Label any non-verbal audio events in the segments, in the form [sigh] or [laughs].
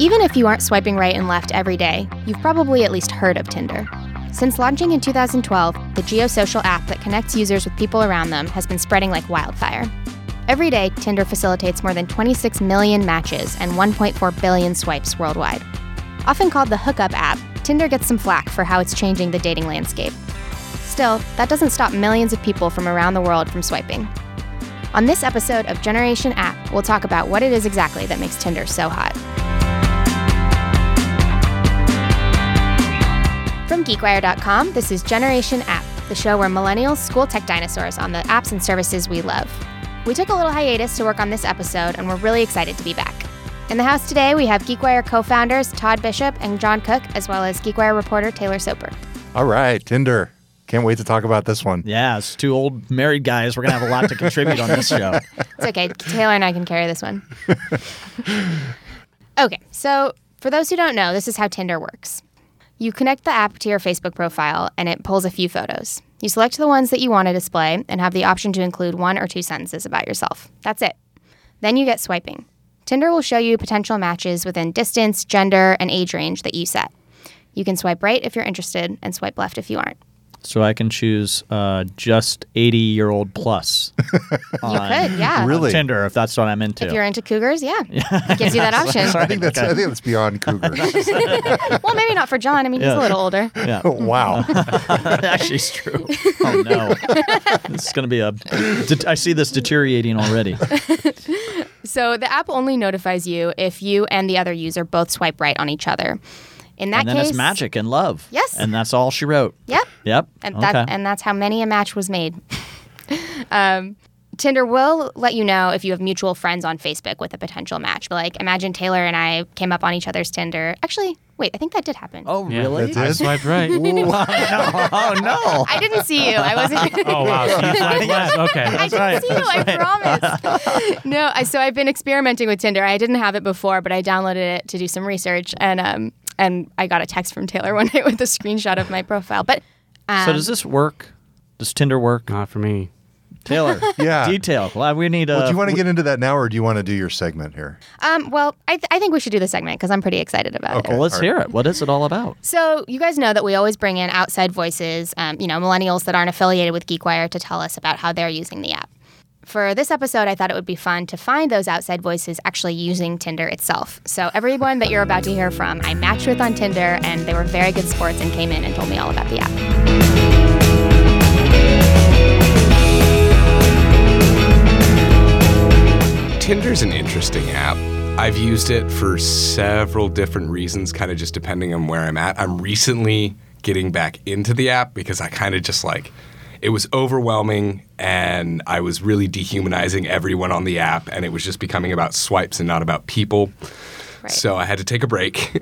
Even if you aren't swiping right and left every day, you've probably at least heard of Tinder. Since launching in 2012, the geosocial app that connects users with people around them has been spreading like wildfire. Every day, Tinder facilitates more than 26 million matches and 1.4 billion swipes worldwide. Often called the hookup app, Tinder gets some flack for how it's changing the dating landscape. Still, that doesn't stop millions of people from around the world from swiping. On this episode of Generation App, we'll talk about what it is exactly that makes Tinder so hot. From GeekWire.com, this is Generation App, the show where millennials school tech dinosaurs on the apps and services we love. We took a little hiatus to work on this episode, and we're really excited to be back. In the house today, we have GeekWire co founders Todd Bishop and John Cook, as well as GeekWire reporter Taylor Soper. All right, Tinder. Can't wait to talk about this one. Yeah, it's two old married guys. We're going to have a lot to contribute on this show. [laughs] It's okay. Taylor and I can carry this one. [laughs] okay, so for those who don't know, this is how Tinder works. You connect the app to your Facebook profile and it pulls a few photos. You select the ones that you want to display and have the option to include one or two sentences about yourself. That's it. Then you get swiping. Tinder will show you potential matches within distance, gender, and age range that you set. You can swipe right if you're interested and swipe left if you aren't. So I can choose uh, just 80 year old plus. [laughs] You could, yeah. Really? Tinder, if that's what I'm into. If you're into cougars, yeah. [laughs] It gives you that option. I think that's I think that's beyond cougars. [laughs] well, maybe not for John. I mean, he's a little older. yeah, wow. actually, it's true. Oh no, it's going to be a. det- I see this deteriorating already. So the app only notifies you if you and the other user both swipe right on each other. In that and then case, it's magic and love. Yes. and that's all she wrote. Yep. Yep. And okay. that and that's how many a match was made. [laughs] um, Tinder will let you know if you have mutual friends on Facebook with a potential match. Like imagine Taylor and I came up on each other's Tinder. Actually, wait, I think that did happen. oh Yeah, really? That's I swiped right. [laughs] [laughs] oh no. I didn't see you. I wasn't. oh wow, so you swiped left. Okay, I that's didn't right. see you. I promise. no, I, so I've been experimenting with Tinder. I didn't have it before, but I downloaded it to do some research, and um, and I got a text from Taylor [laughs] one night with a screenshot of my profile. But um, So does this work? Does Tinder work? Not for me. Taylor. [laughs] Yeah. Detail. Well, we need. Uh, Well, do you want to get into that now, or do you want to do your segment here? Um, well, I, th- I think we should do the segment because I'm pretty excited about Okay. it. Well, let's All right. hear it. What is it all about? So you guys know that we always bring in outside voices, um, you know, millennials that aren't affiliated with GeekWire to tell us about how they're using the app. For this episode, I thought it would be fun to find those outside voices actually using Tinder itself. So everyone that you're about to hear from, I matched with on Tinder, and they were very good sports and came in and told me all about the app. Tinder's an interesting app. I've used it for several different reasons, kind of just depending on where I'm at. I'm recently getting back into the app because I kind of just like it was overwhelming and I was really dehumanizing everyone on the app and it was just becoming about swipes and not about people. Right. So I had to take a break.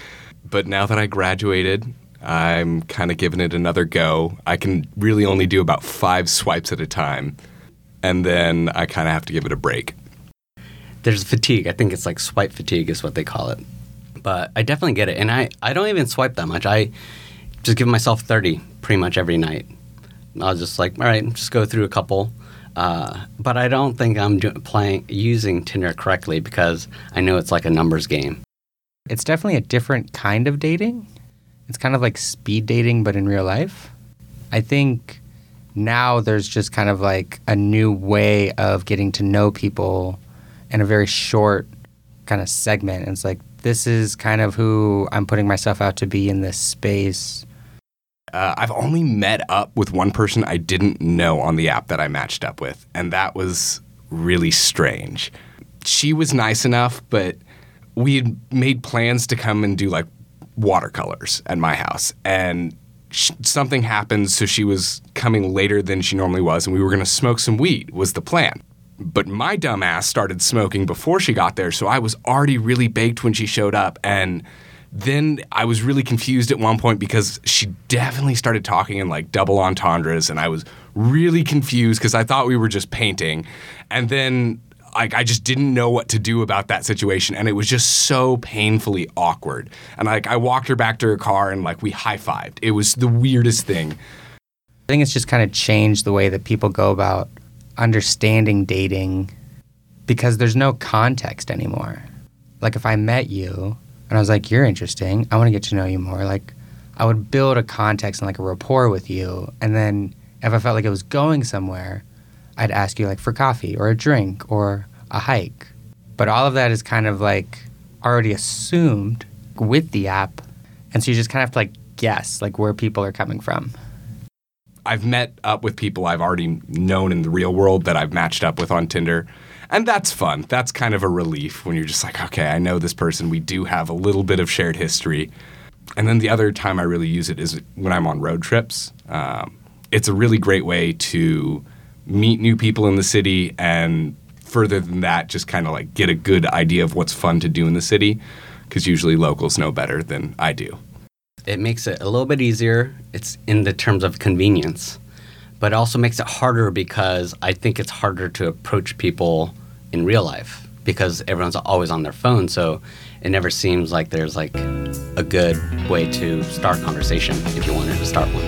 [laughs] but now that I graduated, I'm kind of giving it another go. I can really only do about five swipes at a time. And then I kind of have to give it a break. there's fatigue. I think it's like swipe fatigue is what they call it. But I definitely get it. And I, I don't even swipe that much. I just give myself 30 pretty much every night. I'll just like, all right, just go through a couple. Uh, but I don't think I'm do- playing using Tinder correctly because I know it's like a numbers game. It's definitely a different kind of dating. It's kind of like speed dating, but in real life. I think now there's just kind of like a new way of getting to know people in a very short kind of segment. And it's like, this is kind of who I'm putting myself out to be in this space. Uh, I've only met up with one person I didn't know on the app that I matched up with, and that was really strange. She was nice enough, but we had made plans to come and do like watercolors at my house, and sh- something happened, so she was coming later than she normally was, and we were to smoke some weed. Was the plan? But my dumbass started smoking before she got there, so I was already really baked when she showed up, and then I was really confused at one point because she definitely started talking in like double entendres, and I was really confused because I thought we were just painting, and then like I just didn't know what to do about that situation, and it was just so painfully awkward. And like I walked her back to her car, and like we high fived. It was the weirdest thing. I think it's just kind of changed the way that people go about understanding dating because there's no context anymore. like if I met you and I was like, you're interesting, I want to get to know you more, like I would build a context and like a rapport with you. And then if I felt like it was going somewhere, I'd ask you like for coffee or a drink or a hike. But all of that is kind of like already assumed with the app. And so you just kind of have to like guess like where people are coming from. I've met up with people I've already known in the real world that I've matched up with on Tinder. And that's fun. That's kind of a relief when you're just like, okay, I know this person. We do have a little bit of shared history. And then the other time I really use it is when I'm on road trips. Um, it's a really great way to meet new people in the city and further than that, just kind of like get a good idea of what's fun to do in the city because usually locals know better than I do. It makes it a little bit easier. It's in the terms of convenience, but it also makes it harder because I think it's harder to approach people in real life because everyone's always on their phone. So it never seems like there's like a good way to start a conversation if you wanted to start one.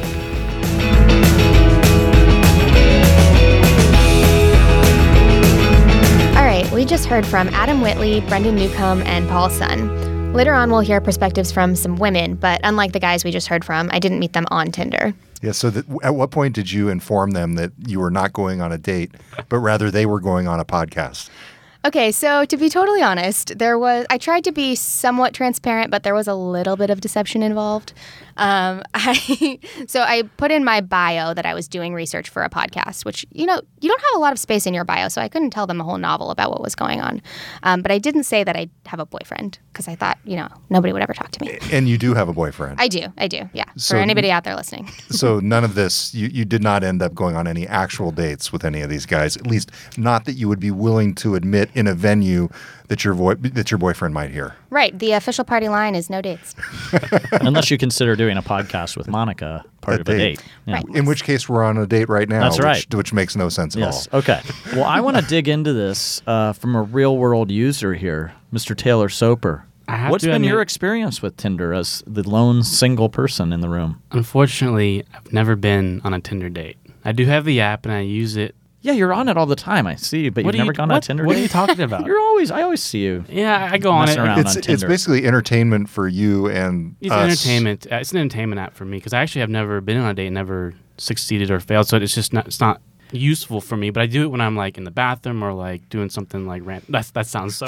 All right, we just heard from Adam Whitley, Brendan Newcomb, and Paul Sun. Later on, we'll hear perspectives from some women, but unlike the guys we just heard from, I didn't meet them on Tinder. Yeah. So, that, at what point did you inform them that you were not going on a date, but rather they were going on a podcast? Okay, so to be totally honest, there was I tried to be somewhat transparent, but there was a little bit of deception involved. Um, [laughs] I so I put in my bio that I was doing research for a podcast, which you know you don't have a lot of space in your bio, so I couldn't tell them a whole novel about what was going on. Um, but I didn't say that I have a boyfriend because I thought you know nobody would ever talk to me. And you do have a boyfriend. I do, I do, yeah. So- for anybody out there listening. [laughs] so none of this, you, you did not end up going on any actual dates with any of these guys. At least not that you would be willing to admit in a venue that your vo- that your boyfriend might hear. right, the official party line is no dates. [laughs] Unless you consider doing a podcast with Monica part A of a date. date. Yeah. Right. In which case, we're on a date right now. That's which, right. Which makes no sense at Yes. all. Okay. Well, I want to dig into this uh, from a real world user here, Mr. Taylor Soper. I have What's to been your experience with Tinder as the lone single person in the room? Unfortunately, I've never been on a Tinder date. I do have the app and I use it. Yeah, you're on it all the time. I see, you, but What you've never you- gone on Tinder what are you talking about? [laughs] You're always. I always see you. Yeah, I go on it. Around. It's on it's basically entertainment for you and It's us. entertainment. Uh, It's an entertainment app for me because I actually have never been on a date, never succeeded or failed. So it's just not. It's not useful for me. But I do it when I'm like in the bathroom or like doing something like random. That's that sounds so.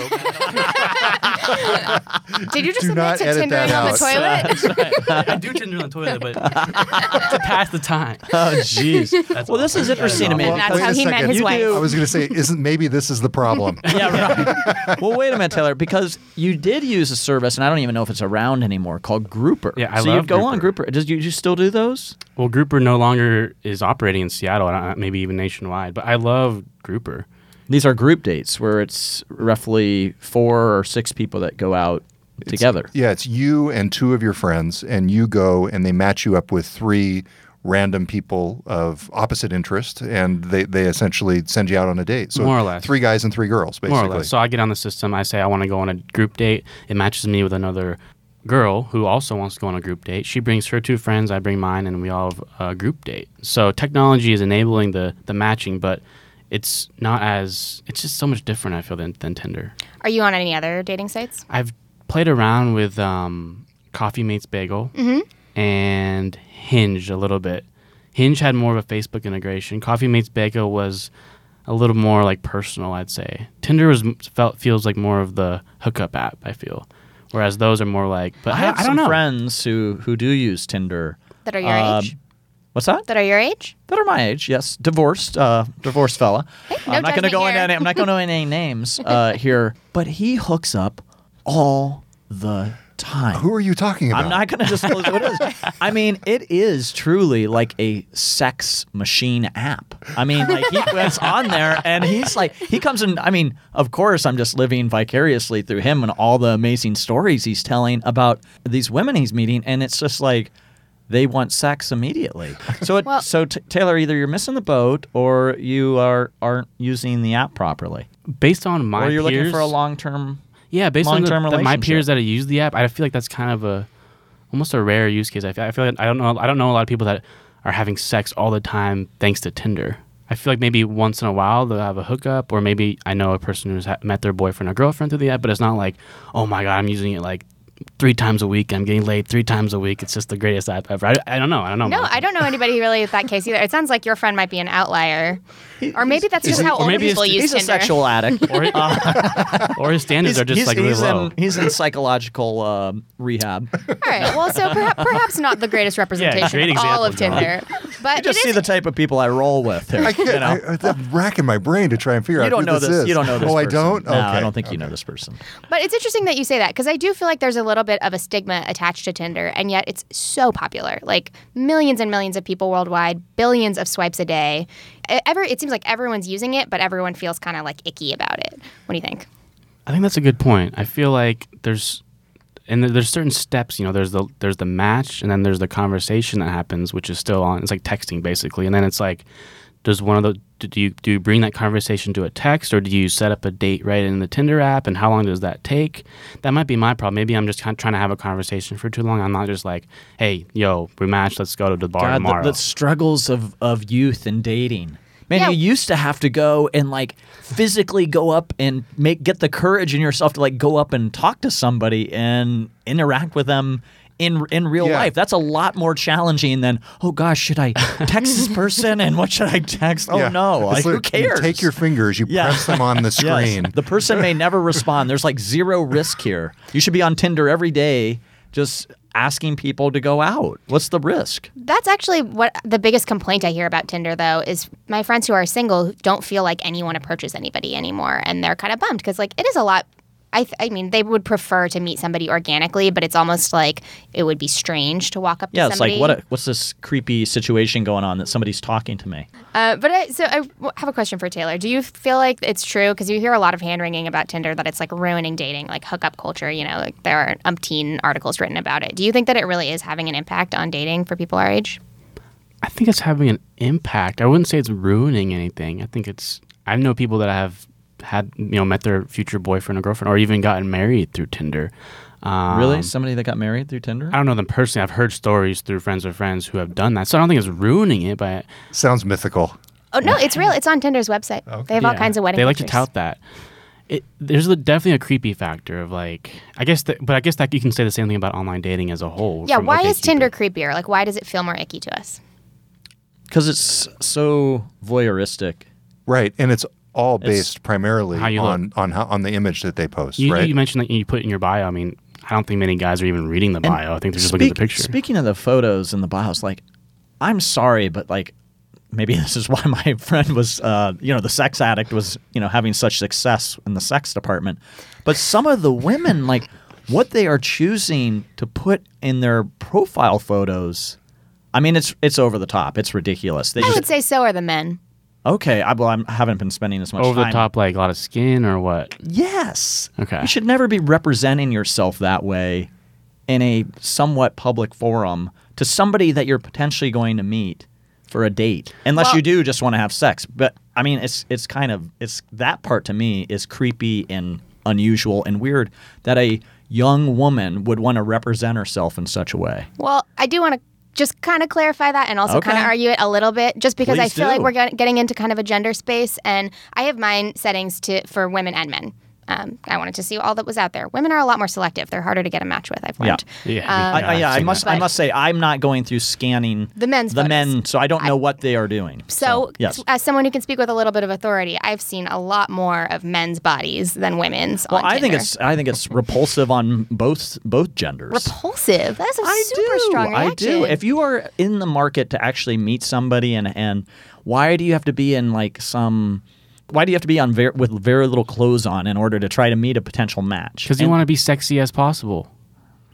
Bad. [laughs] Did you just Do admit not to edit Tinder that on the out. toilet? [laughs] I do Tinder on the toilet, but to pass the time. Oh, jeez. That's well, this is interesting to me. Well, That's wait how he met second. his You wife. do- I was going to say, isn't maybe this is the problem? [laughs] yeah, right. well, wait a minute, Taylor, because you did use a service, and I don't even know if it's around anymore, called Grouper. Yeah, I so you love go on Grouper. Grouper. Does you, you still do those? Well, Grouper no longer is operating in Seattle, uh, maybe even nationwide. But I love Grouper. These are group dates where it's roughly four or six people that go out together. Yeah, it's you and two of your friends, and you go and they match you up with three random people of opposite interest, and they, they essentially send you out on a date. So More or less. three guys and three girls, basically. More or less. So I get on the system. I say I want to go on a group date. It matches me with another girl who also wants to go on a group date. She brings her two friends. I bring mine, and we all have a group date. So technology is enabling the the matching, but it's not as. It's just so much different. I feel than than Tinder. Are you on any other dating sites? I've played around with um, Coffee Meets Bagel and Hinge a little bit. Hinge had more of a Facebook integration. Coffee Meets Bagel was a little more like personal, I'd say. Tinder was felt feels like more of the hookup app. I feel, whereas those are more like. But I have I, some don't know. friends who who do use Tinder. That are your Um, age? What's that? That are your age? That are my age. Yes, divorced, uh, divorced fella. Hey, no I'm not going to go into any, I'm not going to any names [laughs] uh, here, but he hooks up all the time. Who are you talking about? I'm not going to disclose who it is. [laughs] I mean, it is truly like a sex machine app. I mean, like he [laughs] gets on there and he's like, he comes in. I mean, of course, I'm just living vicariously through him and all the amazing stories he's telling about these women he's meeting, and it's just like. They want sex immediately. [laughs] So, it, Well- so t- Taylor, either you're missing the boat or you are aren't using the app properly, Based on my or you're peers, looking for a long term. yeah, based on the, long-term the- my peers that have used the app, I feel like that's kind of a almost a rare use case. I feel, I feel like I don't know I don't know a lot of people that are having sex all the time thanks to Tinder. I feel like maybe once in a while they'll have a hookup, or maybe I know a person who's ha- met their boyfriend or girlfriend through the app, but it's not like, oh my god, I'm using it like three times a week. I'm getting laid three times a week. It's just the greatest app ever. I, I don't know. I don't know. No, I don't know anybody really with that case either. It sounds like your friend might be an outlier, or maybe that's just how or older maybe people it's- use He's a sexual addict. or, [laughs] or his standards are just he's, like really he's low. in, he's in psychological um, rehab. [laughs] All right. Well, so perhaps, perhaps not the greatest [laughs] representation great of all of example, John. Tinder, but You just it see is- the type of people I roll with. Here, I can't. you know? I, I'm racking my brain to try and figure You out don't who know this, this. is. You don't know this. Oh, I person. don't. No, okay. I don't think you know this person. But it's interesting that you say that because I do feel like there's a little bit of a stigma attached to Tinder, and yet it's so popular. Like millions and millions of people worldwide, billions of swipes a day. Ever, it seems like everyone's using it, but everyone feels kind of like icky about it. What do you think? I think that's a good point. I feel like there's and there's certain steps. You know, there's the there's the match, and then there's the conversation that happens, which is still on. It's like texting basically, and then it's like, does one of the do you do you bring that conversation to a text, or do you set up a date right in the Tinder app, and how long does that take? That might be my problem. Maybe I'm just kind of trying to have a conversation for too long. I'm not just like, hey, yo, we matched. Let's go to the bar God, tomorrow. the, the struggles of, of youth and dating. Man, Yeah. you used to have to go and like physically go up and make get the courage in yourself to like go up and talk to somebody and interact with them in in real Yeah. life. That's a lot more challenging than oh gosh, should I text this [laughs] person and what should I text? Oh Yeah. no, like, It's who you cares? take your fingers, you Yeah. press them on the [laughs] Yes. screen. The person may never respond. There's like zero risk here. You should be on Tinder every day, just asking people to go out. What's the risk? That's actually what the biggest complaint I hear about Tinder, though, is my friends who are single don't feel like anyone approaches anybody anymore, and they're kind of bummed because like it is a lot. I, th- I mean, they would prefer to meet somebody organically, but it's almost like it would be strange to walk up Yeah, to somebody. Yeah, it's like what? A, what's this creepy situation going on that somebody's talking to me? Uh, but I, so I w- have a question for Taylor. Do you feel like it's true? Because you hear a lot of hand wringing about Tinder that it's like ruining dating, like hookup culture. You know, like there are umpteen articles written about it. Do you think that it really is having an impact on dating for people our age? I think it's having an impact. I wouldn't say it's ruining anything. I think it's. I know people that have had you know met their future boyfriend or girlfriend, or even gotten married through Tinder. Um, really? Somebody that got married through Tinder? I don't know them personally. I've heard stories through friends of friends who have done that. So I don't think it's ruining it, but Sounds mythical. Oh no, it's real. It's on Tinder's website. They have all yeah, kinds of wedding. They like to tout that. It, there's a, definitely a creepy factor of like I guess that, but I guess that you can say the same thing about online dating as a whole. Yeah, from why is OkCupid. Tinder creepier? Like, why does it feel more icky to us? Because it's so voyeuristic. Right. And it's all It's based primarily how you on on how, on the image that they post, You, right? you mentioned that you put in your bio. I mean, I don't think many guys are even reading the bio. I think they're just looking at the picture. Speaking of the photos and the bios, like, I'm sorry, but like, maybe [laughs] this is why my friend was, uh, you know, the sex addict was, you know, having such success in the sex department. But some of the women, like, what they are choosing to put in their profile photos, I mean, it's it's over the top. It's ridiculous. They I just would say so are the men. Okay. I, well, I'm, I haven't been spending as much Over the top, like a lot of skin or what? Yes. Okay. You should never be representing yourself that way in a somewhat public forum to somebody that you're potentially going to meet for a date. Unless Well- you do just want to have sex. But I mean it's it's kind of it's that part to me is creepy and unusual and weird that a young woman would want to represent herself in such a way. Well, I do want to just kind of clarify that and also kind of argue it a little bit, just because I Please feel like we're get- getting into kind of a gender space, and I have mine settings to for women and men. Um, I wanted to see all that was out there. Women are a lot more selective; they're harder to get a match with. I've learned. Yeah. Um, I, I, yeah, I must that. I must say I'm not going through scanning The men's the photos. men, so I don't know what they are doing. So, yes. as someone who can speak with a little bit of authority, I've seen a lot more of men's bodies than women's. Well, on I think it's I think it's [laughs] repulsive on both both genders. repulsive. That's a I super do. strong I do. If you are in the market to actually meet somebody, and and why do you have to be in like some? Why do you have to be on ver- with very little clothes on in order to try to meet a potential match? Because you want to be sexy as possible.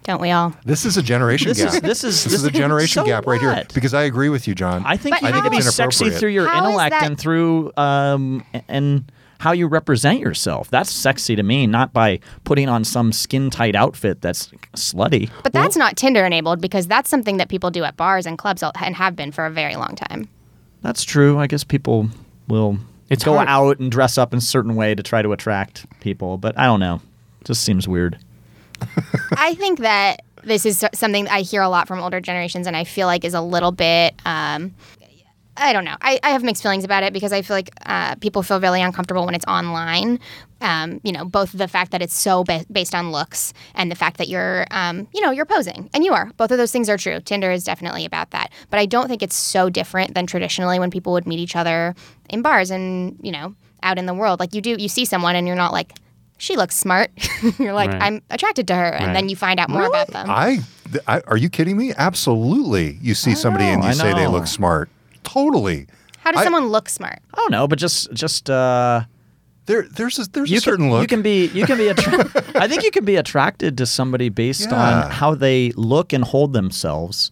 Don't we all? This is a generation This gap. is- this is- this, this is a generation so gap right here. what? Because I agree with you, John. I think But you how- need to be it's sexy inappropriate. through your How is intellect that- and through um and how you represent yourself. That's sexy to me, not by putting on some skin tight outfit that's slutty. But that's not Tinder enabled because that's something that people do at bars and clubs and have been for a very long time. That's true. I guess people will It's go hard. out and dress up in a certain way to try to attract people, but I don't know. Just seems weird. [laughs] I think that this is something I hear a lot from older generations, and I feel like is a little bit. Um, I don't know. I, I have mixed feelings about it because I feel like uh, people feel really uncomfortable when it's online. Um, you know, both the fact that it's so ba- based on looks and the fact that you're, um, you know, you're posing, and you are. Both of those things are true. Tinder is definitely about that, but I don't think it's so different than traditionally when people would meet each other in bars and you know out in the world. Like you do, you see someone and you're not like, she looks smart. [laughs] you're like, Right. I'm attracted to her, and Right. then you find out more about them. I, th- I are you kidding me? Absolutely. You see somebody and you I say they look smart. Totally. How does I- someone look smart? I don't know, but just just uh, There there's a there's you a certain can, look. You can be you can be attra- [laughs] I think you can be attracted to somebody based Yeah. on how they look and hold themselves,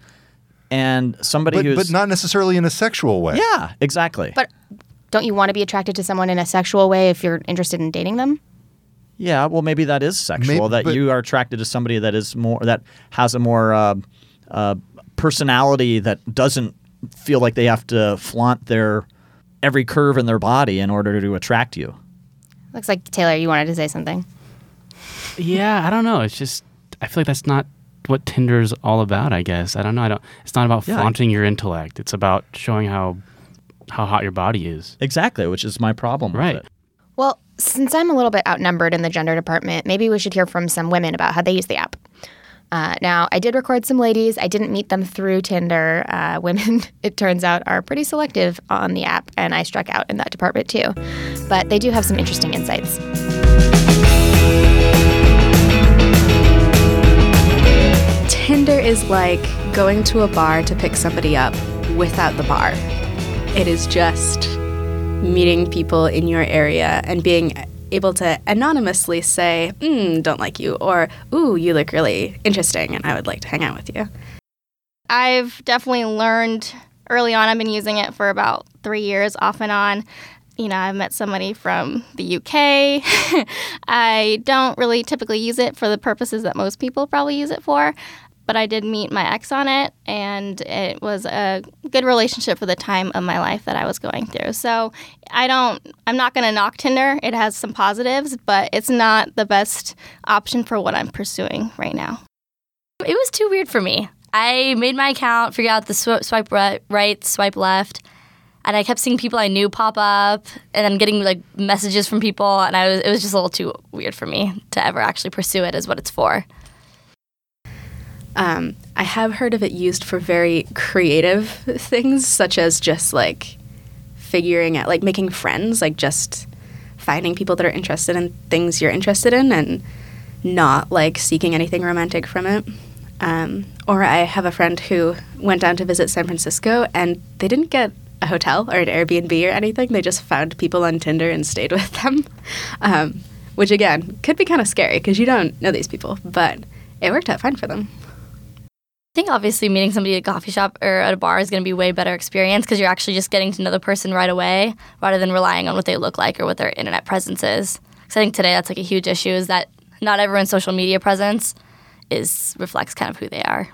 and somebody but, who's but not necessarily in a sexual way. yeah exactly But don't you want to be attracted to someone in a sexual way if you're interested in dating them? yeah well maybe that is sexual Maybe- that but- you are attracted to somebody that is more that has a more uh, uh, personality that doesn't feel like they have to flaunt their every curve in their body in order to attract you. Looks like Taylor, you wanted to say something. Yeah, I don't know. It's just I feel like that's not what Tinder's all about. I guess I don't know. I don't. It's not about Yeah. flaunting your intellect. It's about showing how how hot your body is. Exactly, which is my problem. with Right. it. Well, since I'm a little bit outnumbered in the gender department, maybe we should hear from some women about how they use the app. Uh, now, I did record some ladies. I didn't meet them through Tinder. Uh, [laughs] women, it turns out, are pretty selective on the app, and I struck out in that department too. But they do have some interesting insights. Tinder is like going to a bar to pick somebody up without the bar. It is just meeting people in your area and being able to anonymously say, mm, don't like you, or, ooh, you look really interesting and I would like to hang out with you. I've definitely learned early on. I've been using it for about three years off and on. You know, I've met somebody from the UK. [laughs] I don't really typically use it for the purposes that most people probably use it for, but I did meet my ex on it, and it was a good relationship for the time of my life that I was going through. So I don't, I'm not going to knock Tinder. It has some positives, but it's not the best option for what I'm pursuing right now. It was too weird for me. I made my account, figured out the sw- swipe right, right, swipe left, and I kept seeing people I knew pop up, and I'm getting like messages from people, and I was it was just a little too weird for me to ever actually pursue it as what it's for. Um, I have heard of it used for very creative [laughs] things, such as just like figuring out, like making friends, like just finding people that are interested in things you're interested in and not like seeking anything romantic from it. Um, or I have a friend who went down to visit San Francisco and they didn't get a hotel or an Airbnb or anything. They just found people on Tinder and stayed [laughs] with them, um, which again could be kind of scary because you don't know these people, but it worked out fine for them. I think obviously meeting somebody at a coffee shop or at a bar is going to be a way better experience because you're actually just getting to know the person right away rather than relying on what they look like or what their internet presence is. Because I think today that's like a huge issue is that not everyone's social media presence is reflects kind of who they are.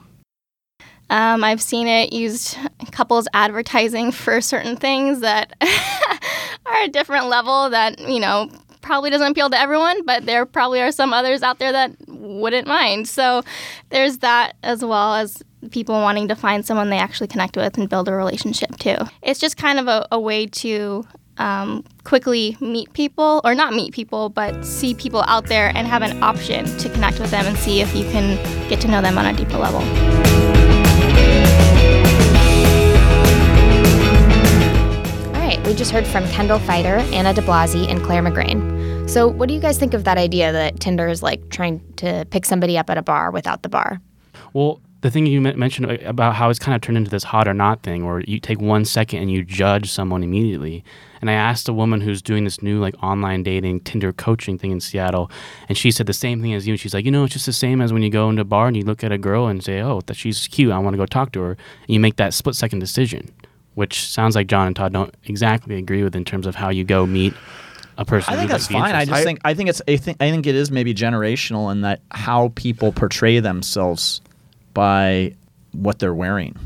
Um, I've seen it used couples advertising for certain things that [laughs] are a different level that, you know, probably doesn't appeal to everyone, but there probably are some others out there that wouldn't mind. So there's that as well as people wanting to find someone they actually connect with and build a relationship too. It's just kind of a, a way to um, quickly meet people, or not meet people, but see people out there and have an option to connect with them and see if you can get to know them on a deeper level. We just heard from Kendall Fighter, Anna De DeBlasi, and Claire McGrain. So, what do you guys think of that idea that Tinder is like trying to pick somebody up at a bar without the bar? Well, the thing you mentioned about how it's kind of turned into this hot or not thing, where you take one second and you judge someone immediately. And I asked a woman who's doing this new like online dating Tinder coaching thing in Seattle, and she said the same thing as you. She's like, you know, it's just the same as when you go into a bar and you look at a girl and say, oh, that she's cute, I want to go talk to her, and you make that split second decision, which sounds like John and Todd don't exactly agree with in terms of how you go meet a person. I think that's might be fine. I interested. just think I think it's I think I think it is maybe generational in that how people portray themselves by what they're wearing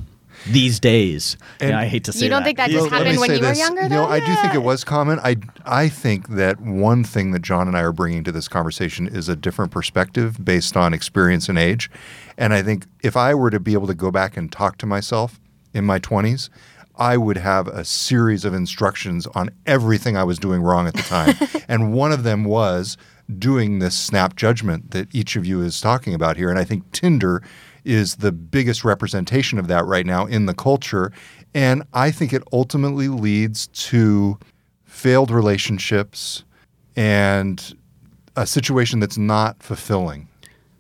these days. And- yeah, I hate to say You don't that. think that just let happened when say you were younger, You know, though? I do think it was common. I I think that one thing that John and I are bringing to this conversation is a different perspective based on experience and age. And I think if I were to be able to go back and talk to myself in my 20s, I would have a series of instructions on everything I was doing wrong at the time. [laughs] and one of them was doing this snap judgment that each of you is talking about here. And I think Tinder is the biggest representation of that right now in the culture. And I think it ultimately leads to failed relationships and a situation that's not fulfilling.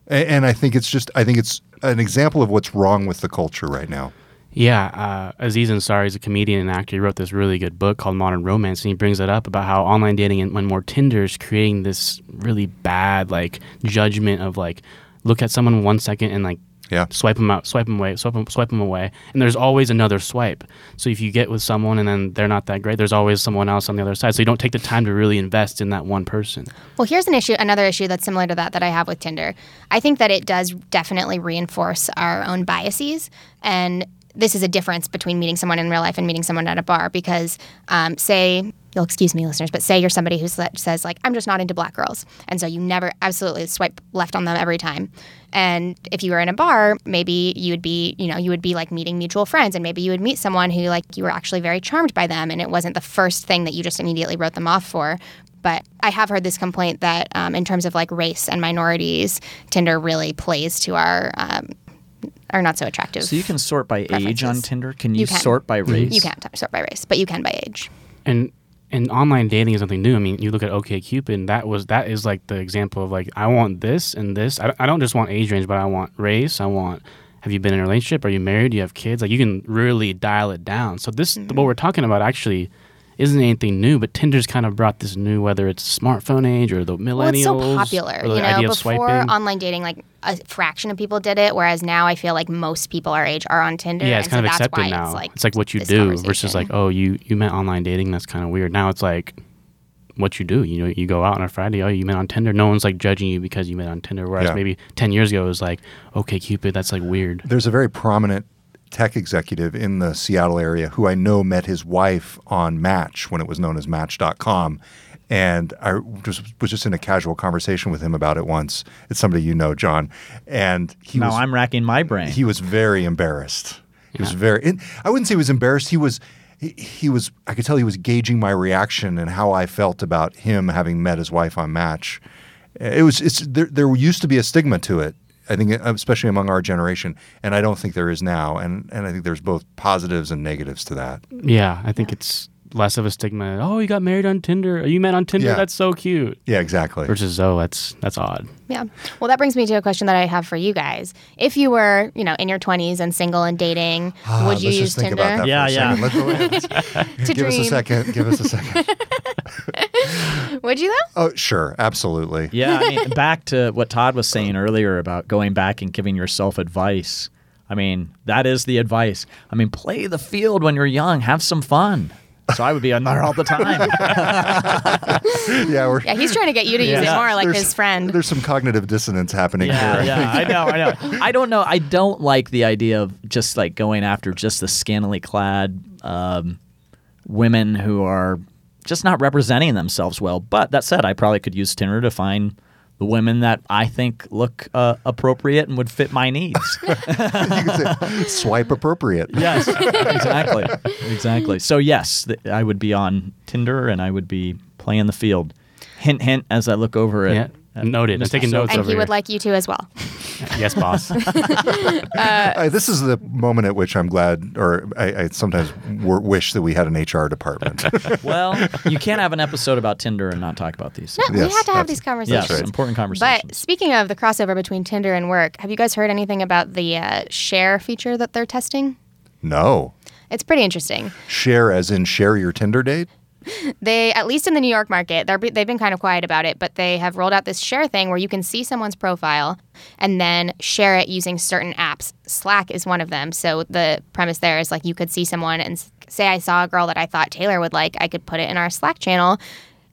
And I think it's just, I think it's an example of what's wrong with the culture right now. Yeah, uh, Aziz Ansari is a comedian and actor. He wrote this really good book called Modern Romance, and he brings it up about how online dating and, and more Tinder is creating this really bad like judgment of like look at someone one second and like Yeah. swipe them out, swipe them away, swipe them, swipe them away, and there's always another swipe. So if you get with someone and then they're not that great, there's always someone else on the other side. So you don't take the time to really invest in that one person. Well, here's an issue, another issue that's similar to that that I have with Tinder. I think that it does definitely reinforce our own biases, and this is a difference between meeting someone in real life and meeting someone at a bar. Because, um, say, you'll excuse me, listeners, but say you're somebody who says like, "I'm just not into black girls," and so you never absolutely swipe left on them every time. And if you were in a bar, maybe you would be, you know, you would be like meeting mutual friends, and maybe you would meet someone who like you were actually very charmed by them, and it wasn't the first thing that you just immediately wrote them off for. But I have heard this complaint that um, in terms of like race and minorities, Tinder really plays to our um, are not so attractive. So you can sort by age on. Tinder. Can you, You can. sort by race? You can't sort by race, but you can by age. and and online dating is something new. I mean, you look at OkCupid, and that was that is like the example of like I want this and this. I, I don't just want age range, but I want race. I want have you been in a relationship? Are you married? Do you have kids? Like you can really dial it down. So this Mm-hmm. what we're talking about actually isn't anything new, but Tinder's kind of brought this new, whether it's smartphone age or the millennials. Well, it's so popular. or the You know, idea of before swiping. online dating, like a fraction of people did it, whereas now I feel like most people our age are on Tinder. yeah, it's and kind so of that's accepted why now. It's like, it's like what you do versus like, oh, you you met online dating. That's kind of weird. Now it's like what you do. You know, you go out on a Friday. Oh, you met on Tinder. No one's like judging you because you met on Tinder. Whereas Yeah. maybe ten years ago it was like, okay, Cupid, that's like weird. There's a very prominent tech executive in the Seattle area who I know met his wife on Match when it was known as Match.com. And I just was just in a casual conversation with him about it once. It's somebody you know, John. And he now was I'm racking my brain. he was very embarrassed. He was very. and I wouldn't say he was embarrassed. He was. He, he was. I could tell he was gauging my reaction and how I felt about him having met his wife on Match. It was. It's there. There used to be a stigma to it. I think, especially among our generation, and I don't think there is now. And and I think there's both positives and negatives to that. Yeah, I think it's less of a stigma. Oh, you got married on Tinder. You met on Tinder. Yeah. That's so cute. Yeah, exactly. Versus oh, that's that's odd. Yeah. Well, that brings me to a question that I have for you guys. If you were, you know, in your 20s and single and dating, Ah, would you let's use just think Tinder about that Yeah, for a yeah. Let's go ahead. [laughs] to Give us a second. Give us a second. [laughs] Would you though? Oh, sure, absolutely. yeah, I mean, [laughs] back to what Todd was saying earlier about going back and giving yourself advice. I mean, that is the advice. I mean, play the field when you're young, have some fun. So I would be on there all the time. [laughs] [laughs] Yeah, we're. Yeah, he's trying to get you to use it more like There's- his friend. There's some cognitive dissonance happening Yeah, here. yeah, I know, I know. I don't know. I don't like the idea of just like going after just the scantily clad um, women who are just not representing themselves well. But that said, I probably could use Tinder to find the women that I think look uh, appropriate and would fit my needs. [laughs] you could say swipe appropriate. yes, exactly, [laughs] exactly. So yes, th- I would be on Tinder and I would be playing the field. Hint, hint. As I look over at, Yeah, at noted. I'm taking notes and over he would here. like you to as well. [laughs] yes, boss. [laughs] Uh, this is the moment at which I'm glad, or I, I sometimes w- wish that we had an HR department. [laughs] Well, you can't have an episode about Tinder and not talk about these. No, we Yes, have to have these conversations. Yes, conversations. important conversations. But speaking of the crossover between Tinder and work, have you guys heard anything about the uh, share feature that they're testing? no. It's pretty interesting. Share as in share your Tinder date? They, at least in the New York market, they're, they've been kind of quiet about it, but they have rolled out this share thing where you can see someone's profile and then share it using certain apps. Slack is one of them. So the premise there is like you could see someone and say, I saw a girl that I thought Taylor would like. I could put it in our Slack channel.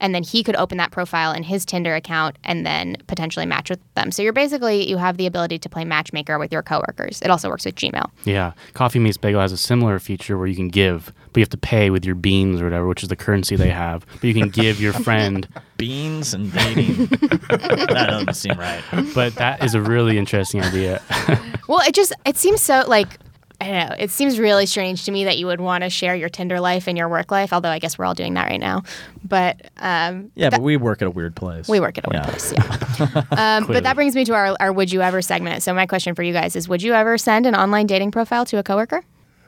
And then he could open that profile in his Tinder account and then potentially match with them. So you're basically, you have the ability to play matchmaker with your coworkers. It also works with Gmail. Yeah, Coffee Meets Bagel has a similar feature where you can give, but you have to pay with your beans or whatever, which is the currency they have. But you can give your [laughs] friend. beans and dating. [laughs] that doesn't seem right. But that is a really interesting idea. [laughs] Well, it just, it seems so like, I don't know. It seems really strange to me that you would want to share your Tinder life and your work life. Although I guess we're all doing that right now. But um, Yeah, that- but we work at a weird place. we work at a Yeah. place. Yeah. um, but that brings me to our, our "Would you ever" segment. So my question for you guys is: Would you ever send an online dating profile to a coworker?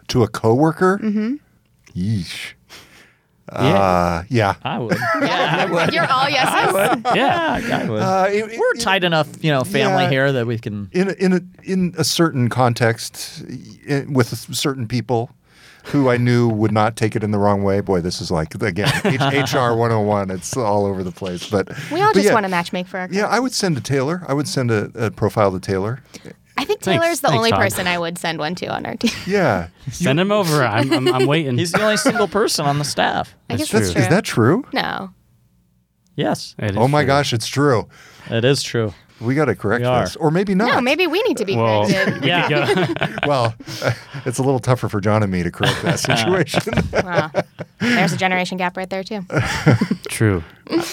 To a coworker? Mm-hmm. Yeesh. Uh, yeah. I would. [laughs] Yeah, I would. You're all yeses. [laughs] Yeah, I would. Uh, it- it- We're tight enough, you know, family Yeah. here that we can. in a, in a in a certain context i- with certain people who I knew would not take it in the wrong way. Boy, this is like again [laughs] H- HR 101. It's all over the place. But We all but just yeah, want to matchmake for our. Yeah, I would send a Taylor. I would send a, a profile to Taylor. I think Thanks. Taylor's the Thanks, only Todd. person I would send one to on our team. Yeah, [laughs] Send him over. I'm, I'm, I'm waiting. He's the only single person on the staff. I guess That's that's true. true. is that true? no? Yes, It is Oh my true. gosh, it's true. it is true. We got to correct We are. this, or maybe not. No, maybe we need to be Well, corrected. Yeah. could go. [laughs] Well, it's a little tougher for John and me to correct that [laughs] situation. Wow. There's a generation gap right there too. [laughs] True.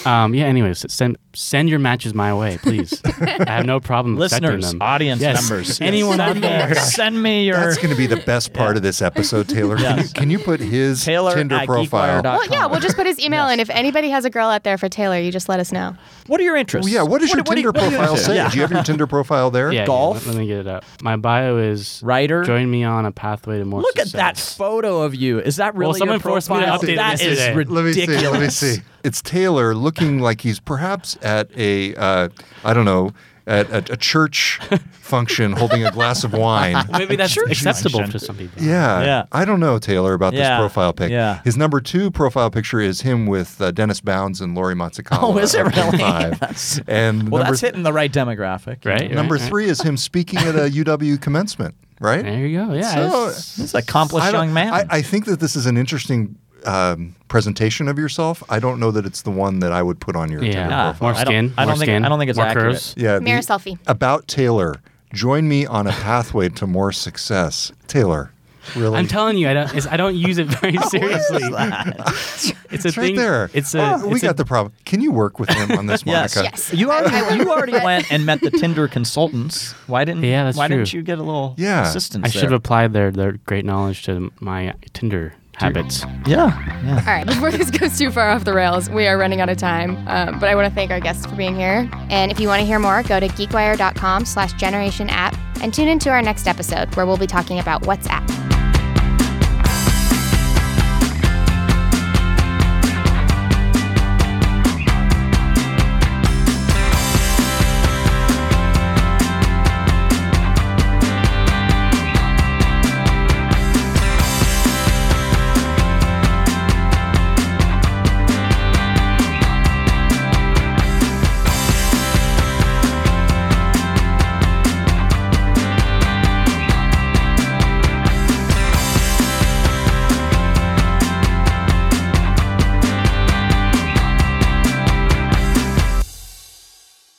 Um, yeah. Anyways, send send your matches my way, please. I have no problem accepting Listeners, them. audience Yes. members, Anyone out there. send me your That's going to be the best part of this episode, Taylor. Can, you, Yes. can you put his Taylor Tinder profile? Well, yeah, we'll just put his email, and if anybody has a girl out there for Taylor, you just let us know. What are your interests? Well, yeah, what your what Tinder you profile into? Say? Yeah. Do you have your Tinder profile there? Yeah, yeah, Golf? let, let me get it up. My bio is Writer? Join me on a pathway to more. Look at that photo of you. Is that really Well, someone your forced me to profile? update it That is yesterday. Let me ridiculous. see. Let me see. It's Taylor looking like he's perhaps at a, uh, I don't know, at, at a church [laughs] function holding a glass of wine. [laughs] Maybe that's Church acceptable function. to some people. Yeah. Yeah. I don't know, Taylor, about Yeah. this profile pic. Yeah. His number two profile picture is him with uh, Dennis Bounds and Lori Matsukawa. Oh, is it of really? Five. [laughs] That's- and Well, number, that's hitting the right demographic. Right? number right, right. three is him speaking at a UW commencement, right? There you go. Yeah. So, it's- This an accomplished young man. I, I think that this is an interesting um, presentation of yourself. I don't know that it's the one that I would put on your Yeah. Tinder Yeah. profile. more I don't- skin. I don't more think- skin, I don't think it's more accurate. curves. Yeah, Mirror selfie. About Taylor. Join me on a pathway to more success. Taylor, really? I'm telling you, I don't. It's, I don't use it very [laughs] seriously. It's a it's right thing. there. It's a. Oh, we it's a- got the problem. Can you work with him on this, [laughs] Yes. Monica? Yes. You already I- I you already went and met the Tinder consultants. Why didn't Yeah, that's Why true. didn't you get a little Yeah. assistance? I should there? have applied their their great knowledge to my Tinder habits. Yeah, yeah. All right, before this goes too far off the rails, we are running out of time. Um, but I want to thank our guests for being here. And if you want to hear more, go to geekwire.com slash generation app and tune into our next episode where we'll be talking about WhatsApp.